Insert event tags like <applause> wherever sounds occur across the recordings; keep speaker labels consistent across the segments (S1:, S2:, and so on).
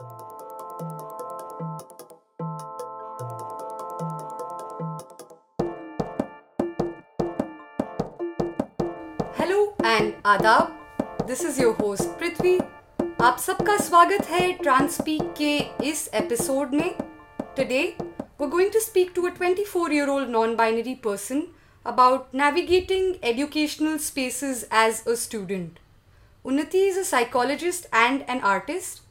S1: Hello and आदाब this is your host Prithvi आप सबका स्वागत है ट्रांसपीक के इस एपिसोड में. Today we going to speak to a 24 year old non binary person about navigating educational spaces as a student. Unnati is a psychologist and an artist.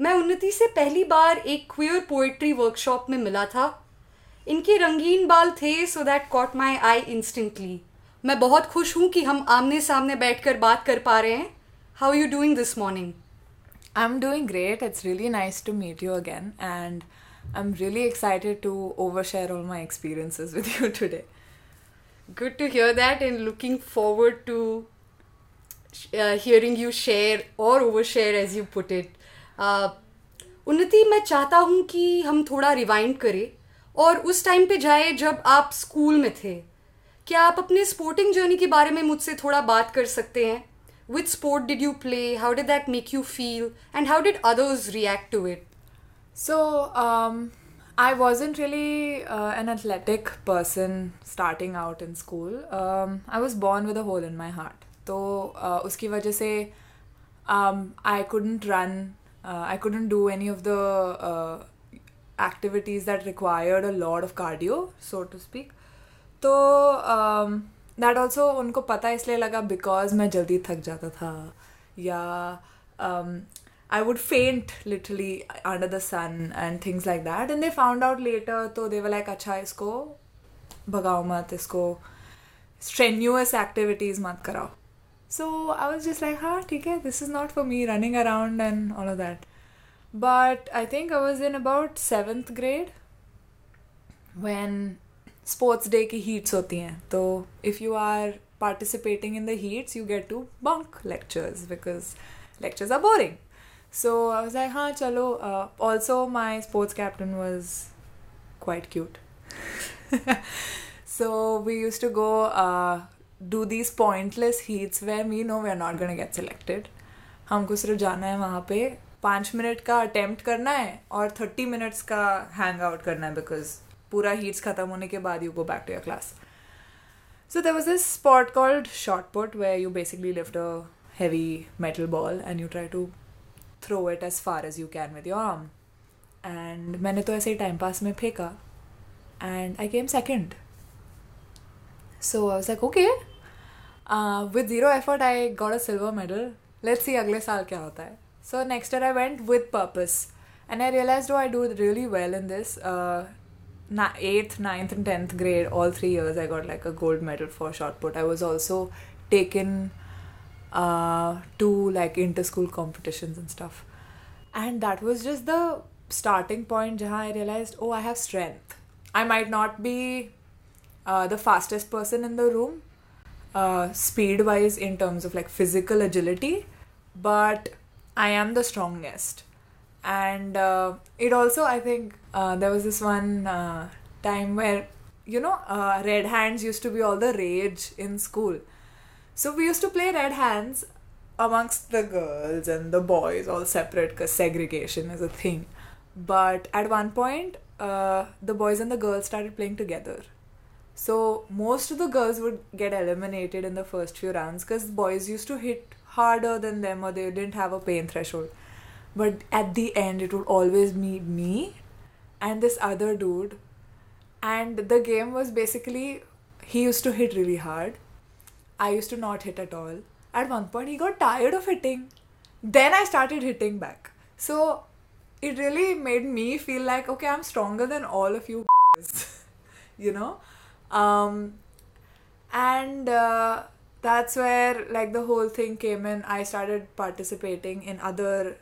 S1: मैं उन्नति से पहली बार एक क्वियर पोएट्री वर्कशॉप में मिला था। इनके रंगीन बाल थे so that caught my eye instantly मैं बहुत खुश हूँ कि हम आमने सामने बैठ कर बात कर पा रहे हैं। How you doing this morning
S2: I am doing great it's really nice to meet you again and I am really excited to overshare all my experiences with you today
S1: good to hear that and looking forward to hearing you share or overshare as you put it Unnati मैं चाहता हूँ कि हम थोड़ा rewind करें और उस time पे जाए जब आप स्कूल में थे क्या आप अपने स्पोर्टिंग जर्नी के बारे में मुझसे थोड़ा बात कर सकते हैं which sport did you play how did that make you feel and how did others react to it
S2: so I wasn't really uh, an athletic person starting out in school. Um, I was a hole in my heart. तो uh, उसकी वजह से I couldn't run. uh, I couldn't do any of the uh, activities that required a lot of cardio, so to speak. तो um, that also उनको पता इसलिए लगा because मैं जल्दी थक जाता था। Yeah I would faint literally under the sun and things like that and they found out later तो दे वर लाइक अच्छा इसको भगाओ मत इसको स्ट्रेन्यूस एक्टिविटीज़ मत कराओ. So I was just like, ha, ah, this is not for me running around and all of that. But I think I was in about seventh grade when sports day ki heats hoti hain. So if you are participating in the heats, you get to bunk lectures because lectures are boring. So I was like, ha, chalo. Uh, also, my sports captain was quite cute. <laughs> so we used to go uh, do these pointless heats where we know we are not going to get हमको सिर्फ़ जाना है वहाँ पे। पाँच minute का attempt करना है और थर्टी मिनट्स का हैंग आउट करना है बिकॉज़ पूरा हीट्स ख़त्म होने के बाद you go back to your class so there was this sport called shot put way you basically lift a heavy metal ball and you try to throw it as far as you can with your arm and मैंने तो ऐसे ही time pass में फेंका। And I came second so I was like okay Uh, with zero effort, I got a silver medal. Let's see अगले साल क्या होता है. So next year I went with purpose. And I realized, oh, I do really well in this. Uh, na- 8th, 9th, and 10th grade, all three years, I got like a gold medal for shot put. I was also taken uh, to like inter school competitions and stuff. And that was just the starting point jahan I realized, oh, I have strength. I might not be uh, the fastest person in the room, uh, speed wise, in terms of like physical agility, but I am the strongest. And uh, it also, I think, uh, there was this one uh, time where, you know, uh, red hands used to be all the rage in school. So we used to play red hands amongst the girls and the boys all separate because segregation is a thing. But at one point, uh, the boys and the girls started playing together. So most of the girls would get eliminated in the first few rounds because boys used to hit harder than them or they didn't have a pain threshold. But at the end, it would always be me and this other dude. And the game was basically he used to hit really hard. I used to not hit at all. At one point, he got tired of hitting. Then I started hitting back. So it really made me feel like, okay, I'm stronger than all of you, <laughs> you know? Um, and uh, that's where like the whole thing came in. I started participating in other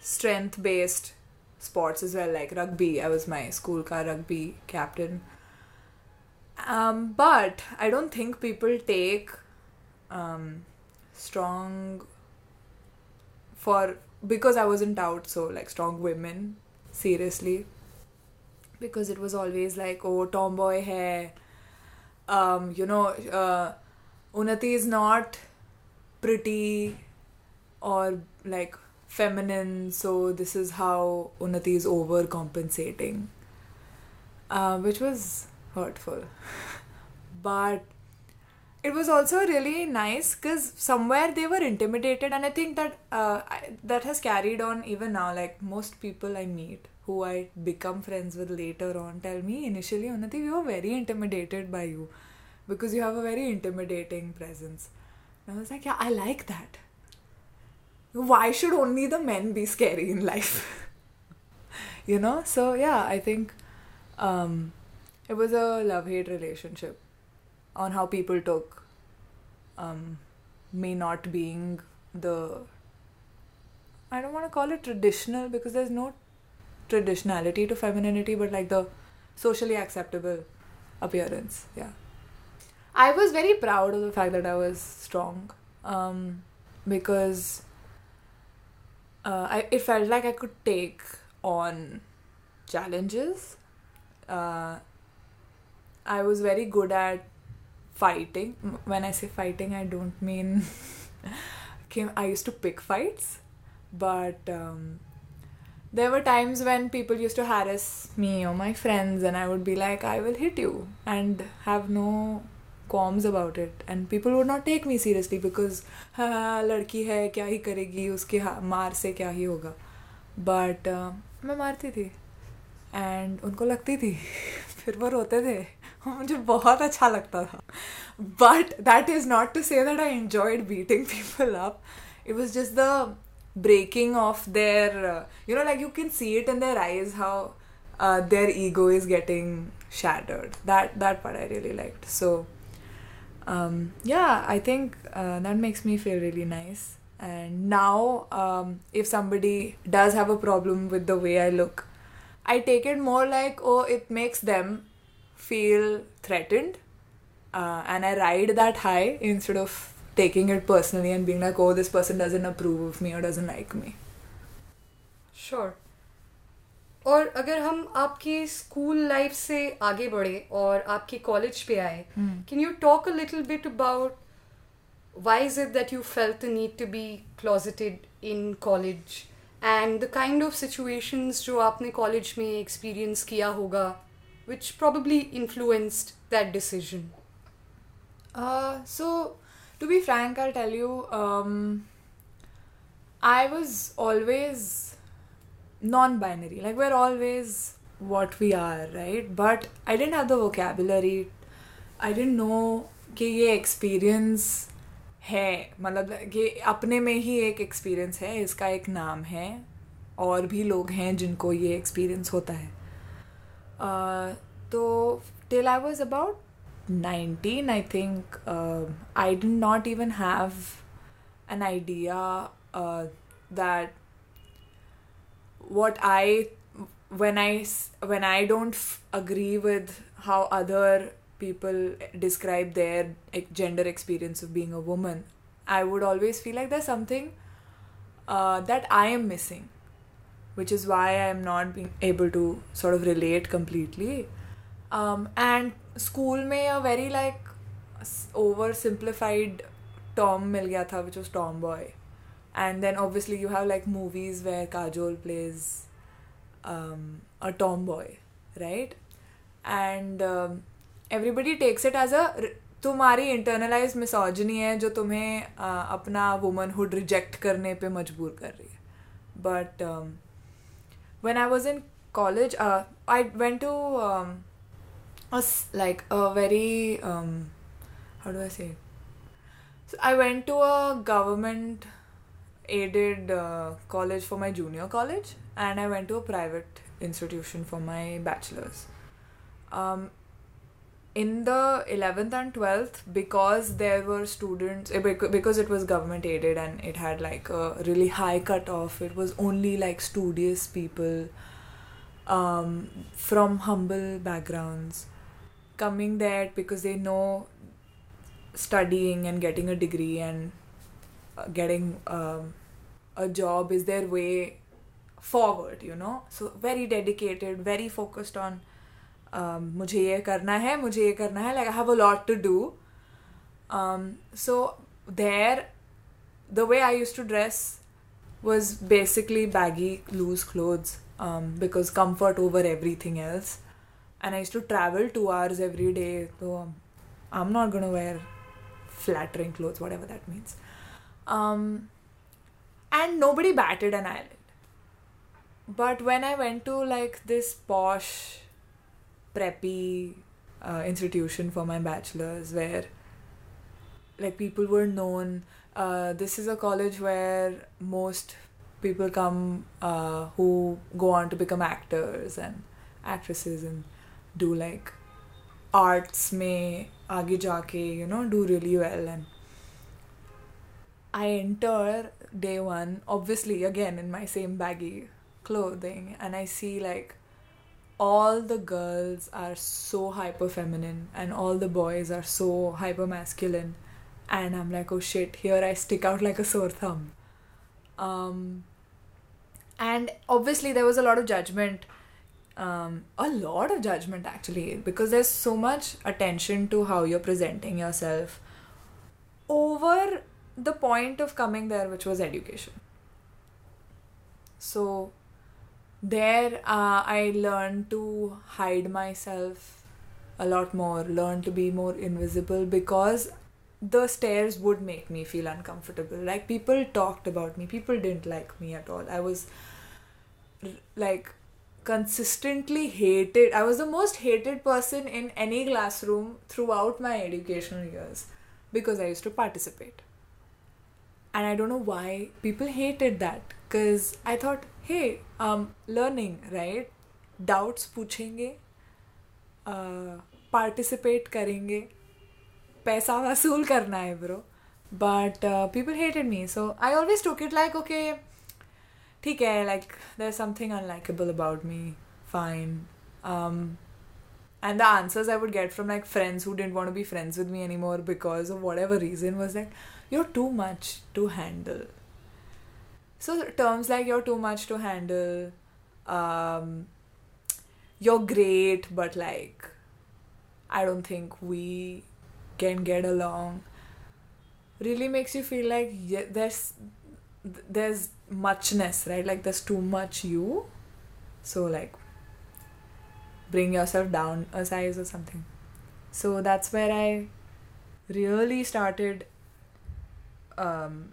S2: strength based sports as well, like rugby. I was my school car rugby captain. Um, but I don't think people take um, strong for because I wasn't out so like strong women seriously because it was always like oh tomboy hai um you know uh, Unnati is not pretty or like feminine, so this is how Unnati is overcompensating, uh, which was hurtful. <laughs> but it was also really nice because somewhere they were intimidated, and I think that uh, I, that has carried on even now. Like most people I meet who I become friends with later on tell me initially, Unnati, we were very intimidated by you because you have a very intimidating presence. And I was like, yeah, I like that. Why should only the men be scary in life? <laughs> you know? So, yeah, I think um, it was a love hate relationship on how people took um, me not being the. I don't want to call it traditional because there's no traditionality to femininity, but like the socially acceptable appearance. Yeah. I was very proud of the fact that I was strong um, because uh, I, it felt like I could take on challenges. Uh, I was very good at fighting. When I say fighting, I don't mean. <laughs> I used to pick fights, but um, there were times when people used to harass me or my friends, and I would be like, I will hit you, and have no qualms about it and people would not take me seriously because हाँ लड़की है क्या ही करेगी उसके मार से क्या ही होगा बट uh, मैं मारती थी एंड उनको लगती थी फिर वो रोते थे मुझे बहुत अच्छा लगता था but that is not to say that I enjoyed beating people up it was just the breaking off their uh, you know like you can see it in their eyes how uh, their ego is getting shattered that that part i really liked so um, yeah, I think uh, that makes me feel really nice. And now, um, if somebody does have a problem with the way I look, I take it more like, oh, it makes them feel threatened. Uh, and I ride that high instead of taking it personally and being like, oh, this person doesn't approve of me or doesn't like me.
S1: Sure. और अगर हम आपकी school life से आगे बढ़े और आपके college पे आए can you talk a little bit about why is it that you felt the need to be closeted in college and the kind of situations जो आपने कॉलेज में एक्सपीरियंस किया होगा which probably influenced that decision
S2: uh, so to be frank i'll tell you um, i was always non-binary like we're always what we are right but i didn't have the vocabulary i didn't know कि ये experience है मतलब ये अपने में ही एक experience है इसका एक नाम है और भी लोग हैं जिनको ये एक्सपीरियंस होता है uh, तो till I was about 19 i think uh, i did not even have an idea uh, that what I when I when I don't f- agree with how other people describe their gender experience of being a woman, I would always feel like there's something uh, that I am missing, which is why I am not being able to sort of relate completely. Um, and school में a very like oversimplified term मिल गया था which was tomboy and then obviously you have like movies where Kajol plays a tomboy right and everybody takes it as a तुम्हारी internalise misogyny है जो तुम्हें uh, अपना womanhood reject करने पे मजबूर कर रही है. But when I was in college I went to a, like a very um, how do I say? So I went to a government aided uh, college for my junior college and I went to a private institution for my bachelor's. Um, in the 11th and 12th, because there were students, eh, because it was government aided and it had like a really high cutoff, it was only like studious people um, from humble backgrounds coming there because they know studying and getting a degree and getting um, a job is their way forward you know so very dedicated very focused on um, मुझे ये करना है मुझे ये करना है like I have a lot to do um, so there the way I used to dress was basically baggy, loose clothes um, because comfort over everything else. And I used to travel two hours every day, so I'm not gonna wear flattering clothes, whatever that means. Um, and nobody batted an eyelid. But when I went to like this posh, preppy uh, institution for my bachelor's, where like people were known, uh, this is a college where most people come uh, who go on to become actors and actresses and do like arts may आगे जाके you know do really well and I enter day one obviously again in my same baggy clothing and I see like all the girls are so hyper feminine and all the boys are so hyper masculine and I'm like oh shit here I stick out like a sore thumb um and obviously there was a lot of judgment um, a lot of judgment actually because there's so much attention to how you're presenting yourself over the point of coming there which was education. So there uh, i learned to hide myself a lot more learn to be more invisible because the stairs would make me feel uncomfortable. Like people talked about me people didn't like me at all. I was like consistently hated. I was the most hated person in any classroom throughout my educational years because I used to participate. And I don't know why people hated that because I thought, hey, um, learning, right? Doubts पूछेंगे uh, participate करेंगे पैसा वसूल करना है bro but uh, people hated me so I always took it like okay ठीक है like there's something unlikable about me fine um and the answers I would get from like friends who didn't want to be friends with me anymore because of whatever reason was like you're too much to handle so terms like you're too much to handle um you're great but like I don't think we can get along really makes you feel like yeah, there's there's muchness, right? Like there's too much you. So like bring yourself down a size or something. So that's where I really started um,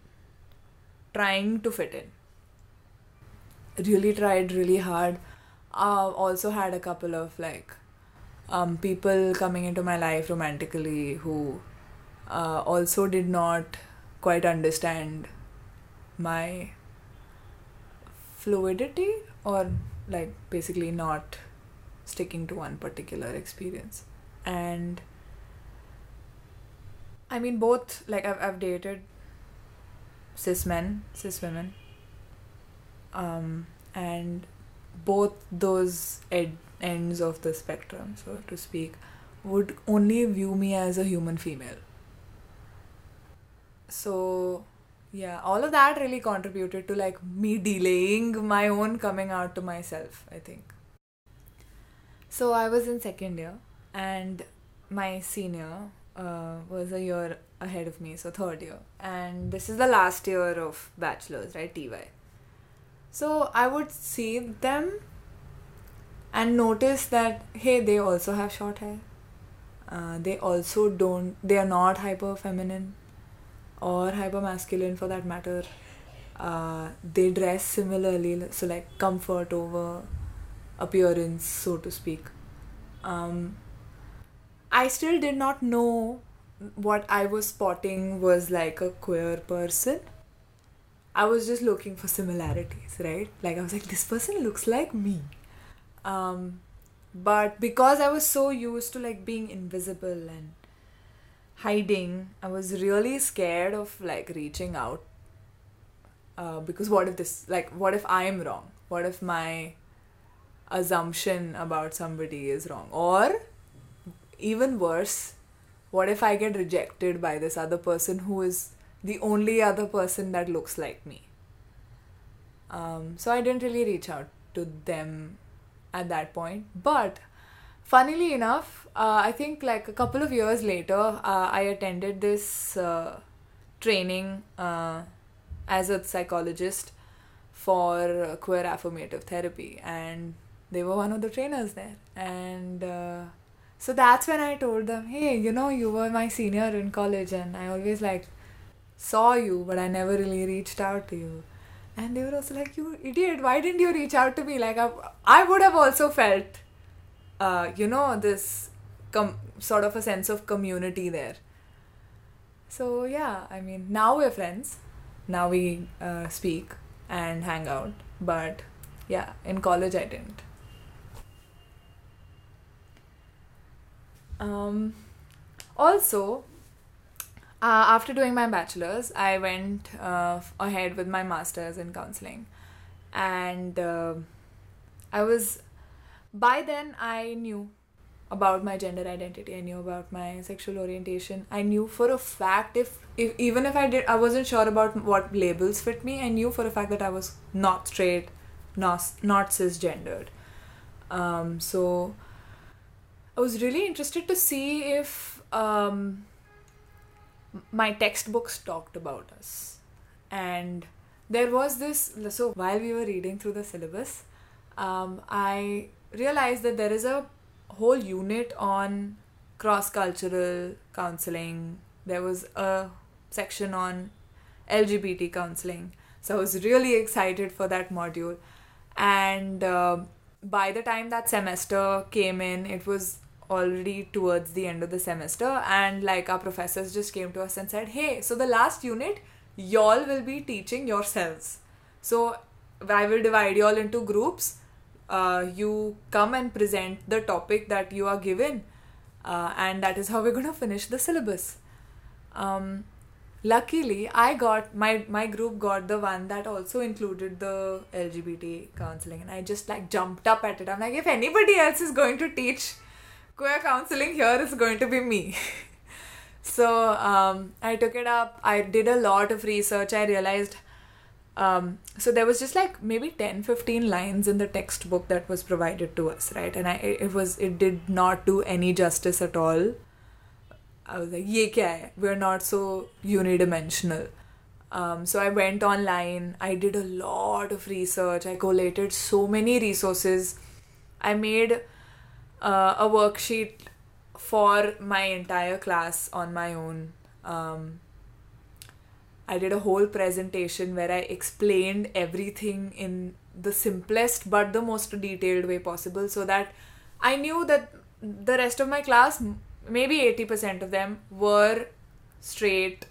S2: trying to fit in. Really tried really hard. Uh, also had a couple of like um, people coming into my life romantically who uh, also did not quite understand my fluidity or like basically not sticking to one particular experience. And i mean both like i've, I've dated cis men cis women um and both those ed- ends of the spectrum so to speak would only view me as a human female. So yeah all of that really contributed to like me delaying my own coming out to myself i think. So i was in second year and my senior uh, was a year ahead of me so third year. And this is the last year of bachelor's right ty so i would see them and notice that hey they also have short hair. Uh, they also don't they are not hyper feminine or hyper masculine for that matter uh, they dress similarly so like comfort over appearance so to speak. Um, i still did not know what i was spotting was like a queer person. I was just looking for similarities right? Like i was like this person looks like me. Um, but because i was so used to like being invisible and hiding. I was really scared of like reaching out uh, because what if this like what if i am wrong? What if my assumption about somebody is wrong? Or even worse what if i get rejected by this other person who is the only other person that looks like me? Um, so i didn't really reach out to them at that point but funnily enough, uh, I think like a couple of years later, uh, I attended this uh, training uh, as a psychologist for queer affirmative therapy, and they were one of the trainers there. And uh, so that's when I told them, hey, you know, you were my senior in college, and I always like saw you, but I never really reached out to you. And they were also like, you idiot, why didn't you reach out to me? Like, I, I would have also felt, uh, you know, this com- sort of a sense of community there. So, yeah, I mean, now we're friends. Now we uh, speak and hang out. But yeah, in college I didn't. Um, also, uh, after doing my bachelor's, I went uh, ahead with my master's in counseling. And uh, I was, by then, I knew about my gender identity. I knew about my sexual orientation. I knew for a fact if, if even if I did, I wasn't sure about what labels fit me. I knew for a fact that I was not straight, not not cisgendered. Um, so I was really interested to see if um, my textbooks talked about us. And there was this, so while we were reading through the syllabus, um, I realized that there is a whole unit on cross cultural counseling. There was a section on LGBT counseling. So I was really excited for that module. And uh, by the time that semester came in, it was already towards the end of the semester and like our professors just came to us and said hey so the last unit y'all will be teaching yourselves so i will divide y'all into groups uh, you come and present the topic that you are given uh, and that is how we're going to finish the syllabus um, luckily i got my my group got the one that also included the lgbt counseling and i just like jumped up at it i'm like if anybody else is going to teach queer counseling here is going to be me. <laughs> so um, I took it up. I did a lot of research. I realized. Um, so there was just like maybe 10 15 lines in the textbook that was provided to us right? And I, it was it did not do any justice at all. I was like ye kya hai? we're not so unidimensional. Um, so i went online. I did a lot of research. I collated so many resources. I made uh, a worksheet for my entire class on my own. Um, I did a whole presentation where I explained everything in the simplest but the most detailed way possible so that I knew that the rest of my class, maybe 80% of them, were straight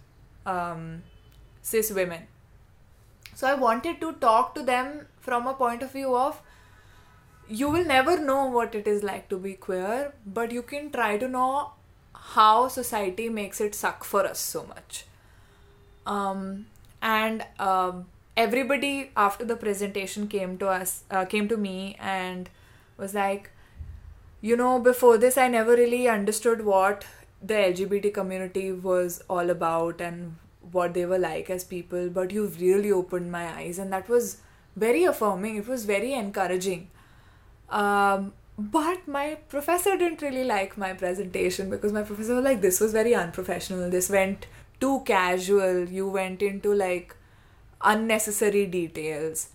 S2: um, cis women. So I wanted to talk to them from a point of view of you will never know what it is like to be queer, but you can try to know how society makes it suck for us so much. Um, and um, everybody after the presentation came to us, uh, came to me and was like, you know, before this, I never really understood what the LGBT community was all about and what they were like as people, but you've really opened my eyes, and that was very affirming. It was very encouraging um, but my professor didn't really like my presentation because my professor was like, this was very unprofessional. This went too casual. You went into like unnecessary details.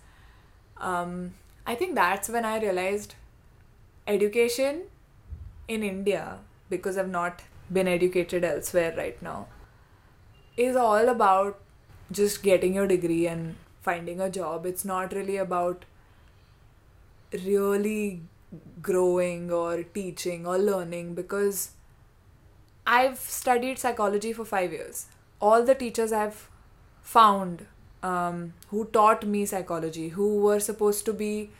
S2: Um, I think that's when I realized education in India, because I've not been educated elsewhere right now, is all about just getting your degree and finding a job. It's not really about really growing or teaching or learning because I've studied psychology for five years. All the teachers I've found um, who taught me psychology, who were supposed to be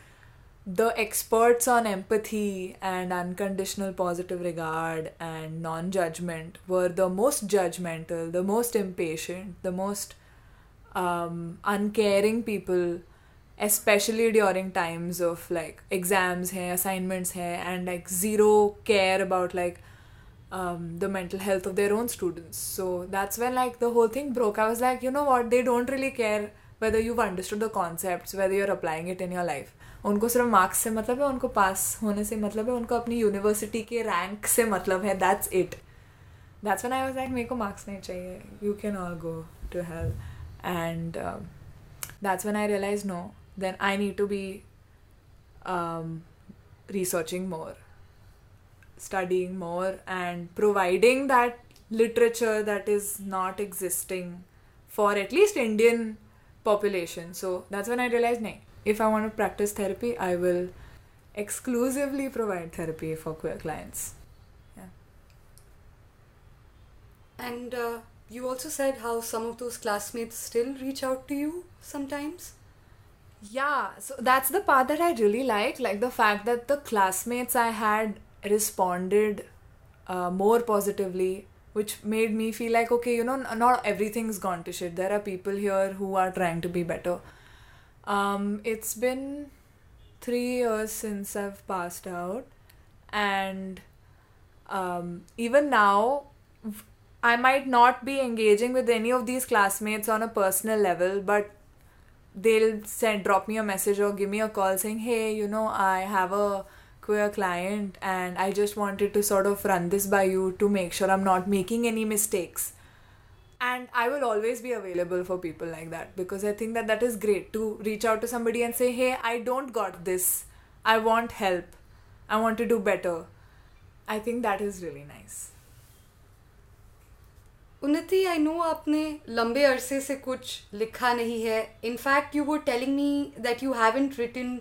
S2: the experts on empathy and unconditional positive regard and non judgment, were the most judgmental, the most impatient, the most um, uncaring people especially during times of like exams hai assignments hai and like zero care about like um, the mental health of their own students so that's when like the whole thing broke i was like you know what they don't really care whether you've understood the concepts whether you're applying it in your life उनको सिर्फ marks से मतलब है उनको पास होने से मतलब है उनको अपनी यूनिवर्सिटी के रैंक से मतलब है that's it that's when I was like मेरे को मार्क्स नहीं चाहिए you can all go to help and that's when I realise no then I need to be um, researching more, studying more, and providing that literature that is not existing for at least Indian population. So that's when I realized, nay, if I want to practice therapy, I will exclusively provide therapy for queer clients. Yeah.
S1: And uh, you also said how some of those classmates still reach out to you sometimes.
S2: Yeah, so that's the part that I really like, like the fact that the classmates I had responded uh, more positively, which made me feel like, okay, you know, not everything's gone to shit. There are people here who are trying to be better. Um, it's been three years since I've passed out, and um, even now, I might not be engaging with any of these classmates on a personal level, but they'll send drop me a message or give me a call saying, "Hey, you know, I have a queer client and I just wanted to sort of run this by you to make sure I'm not making any mistakes." And I will always be available for people like that because I think that that is great to reach out to somebody and say, "Hey, I don't got this. I want help. I want to do better." I think that is really nice.
S1: उन्नति I know आपने लंबे अरसे से कुछ लिखा नहीं है in fact you were telling me that you haven't written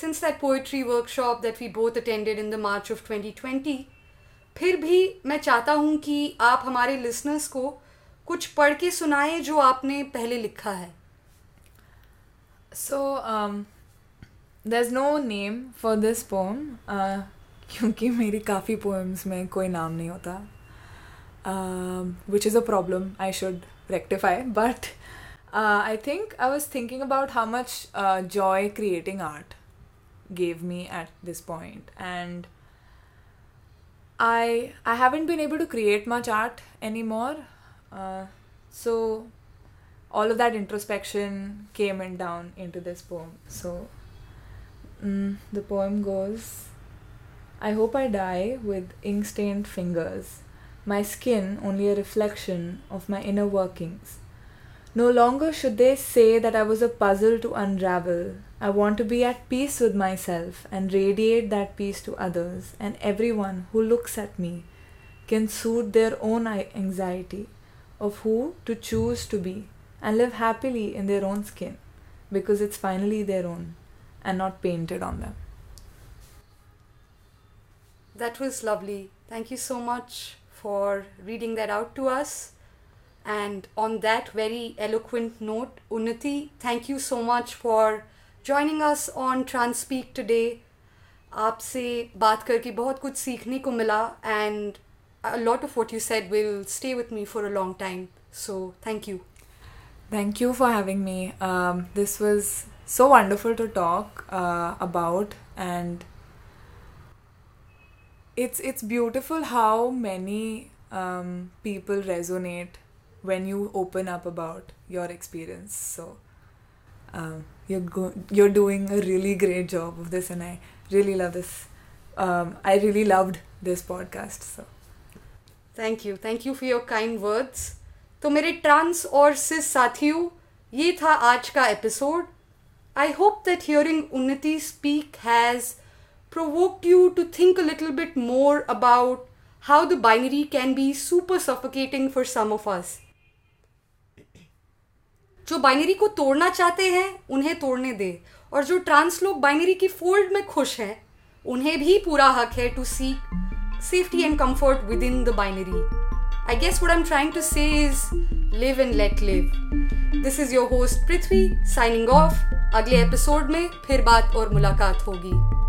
S1: since that poetry workshop that we both attended in the March of 2020, फिर भी मैं चाहता हूँ कि आप हमारे लिसनर्स को कुछ पढ़ के सुनाए जो आपने पहले लिखा है।
S2: So there is no name for this poem क्योंकि मेरी काफ़ी पोएम्स में कोई नाम नहीं होता which is a problem I should rectify but I think I was thinking about how much joy creating art gave me at this point, and I I haven't been able to create much art anymore. Uh, so all of that introspection came in down into this poem. So mm, the poem goes. I hope I die with ink stained fingers my skin only a reflection of my inner workings. No longer should they say that I was a puzzle to unravel. I want to be at peace with myself and radiate that peace to others, and everyone who looks at me can soothe their own anxiety of who to choose to be and live happily in their own skin because it's finally their own and not painted on them.
S1: That was lovely. Thank you so much for reading that out to us. And on that very eloquent note, Unnati, thank you so much for joining us on Transpeak today. आपसे बात करके बहुत कुछ सीखने को मिला and a lot of what you said will stay with me for a long time. So thank you.
S2: Thank you for having me. Um, this was so wonderful to talk uh, about and it's it's beautiful how many um, people resonate when you open up about your experience. So um, you're go- you're doing a really great job of this, and I really love this. Um, I really loved this podcast. So
S1: thank you, thank you for your kind words. तो मेरे trans और सिस साथियों ये था आज का episode I hope that hearing Unnati speak has provoked you to think a little bit more about how the binary can be super suffocating for some of us. जो binary को तोड़ना चाहते हैं, उन्हें तोड़ने दे। और जो ट्रांस लोग बाइनरी की फोल्ड में खुश हैं, उन्हें भी पूरा हक है to seek safety and comfort within the binary I guess would I am trying to say is live and let live this is your host Prithvi signing off अगले एपिसोड में फिर बात और मुलाकात होगी।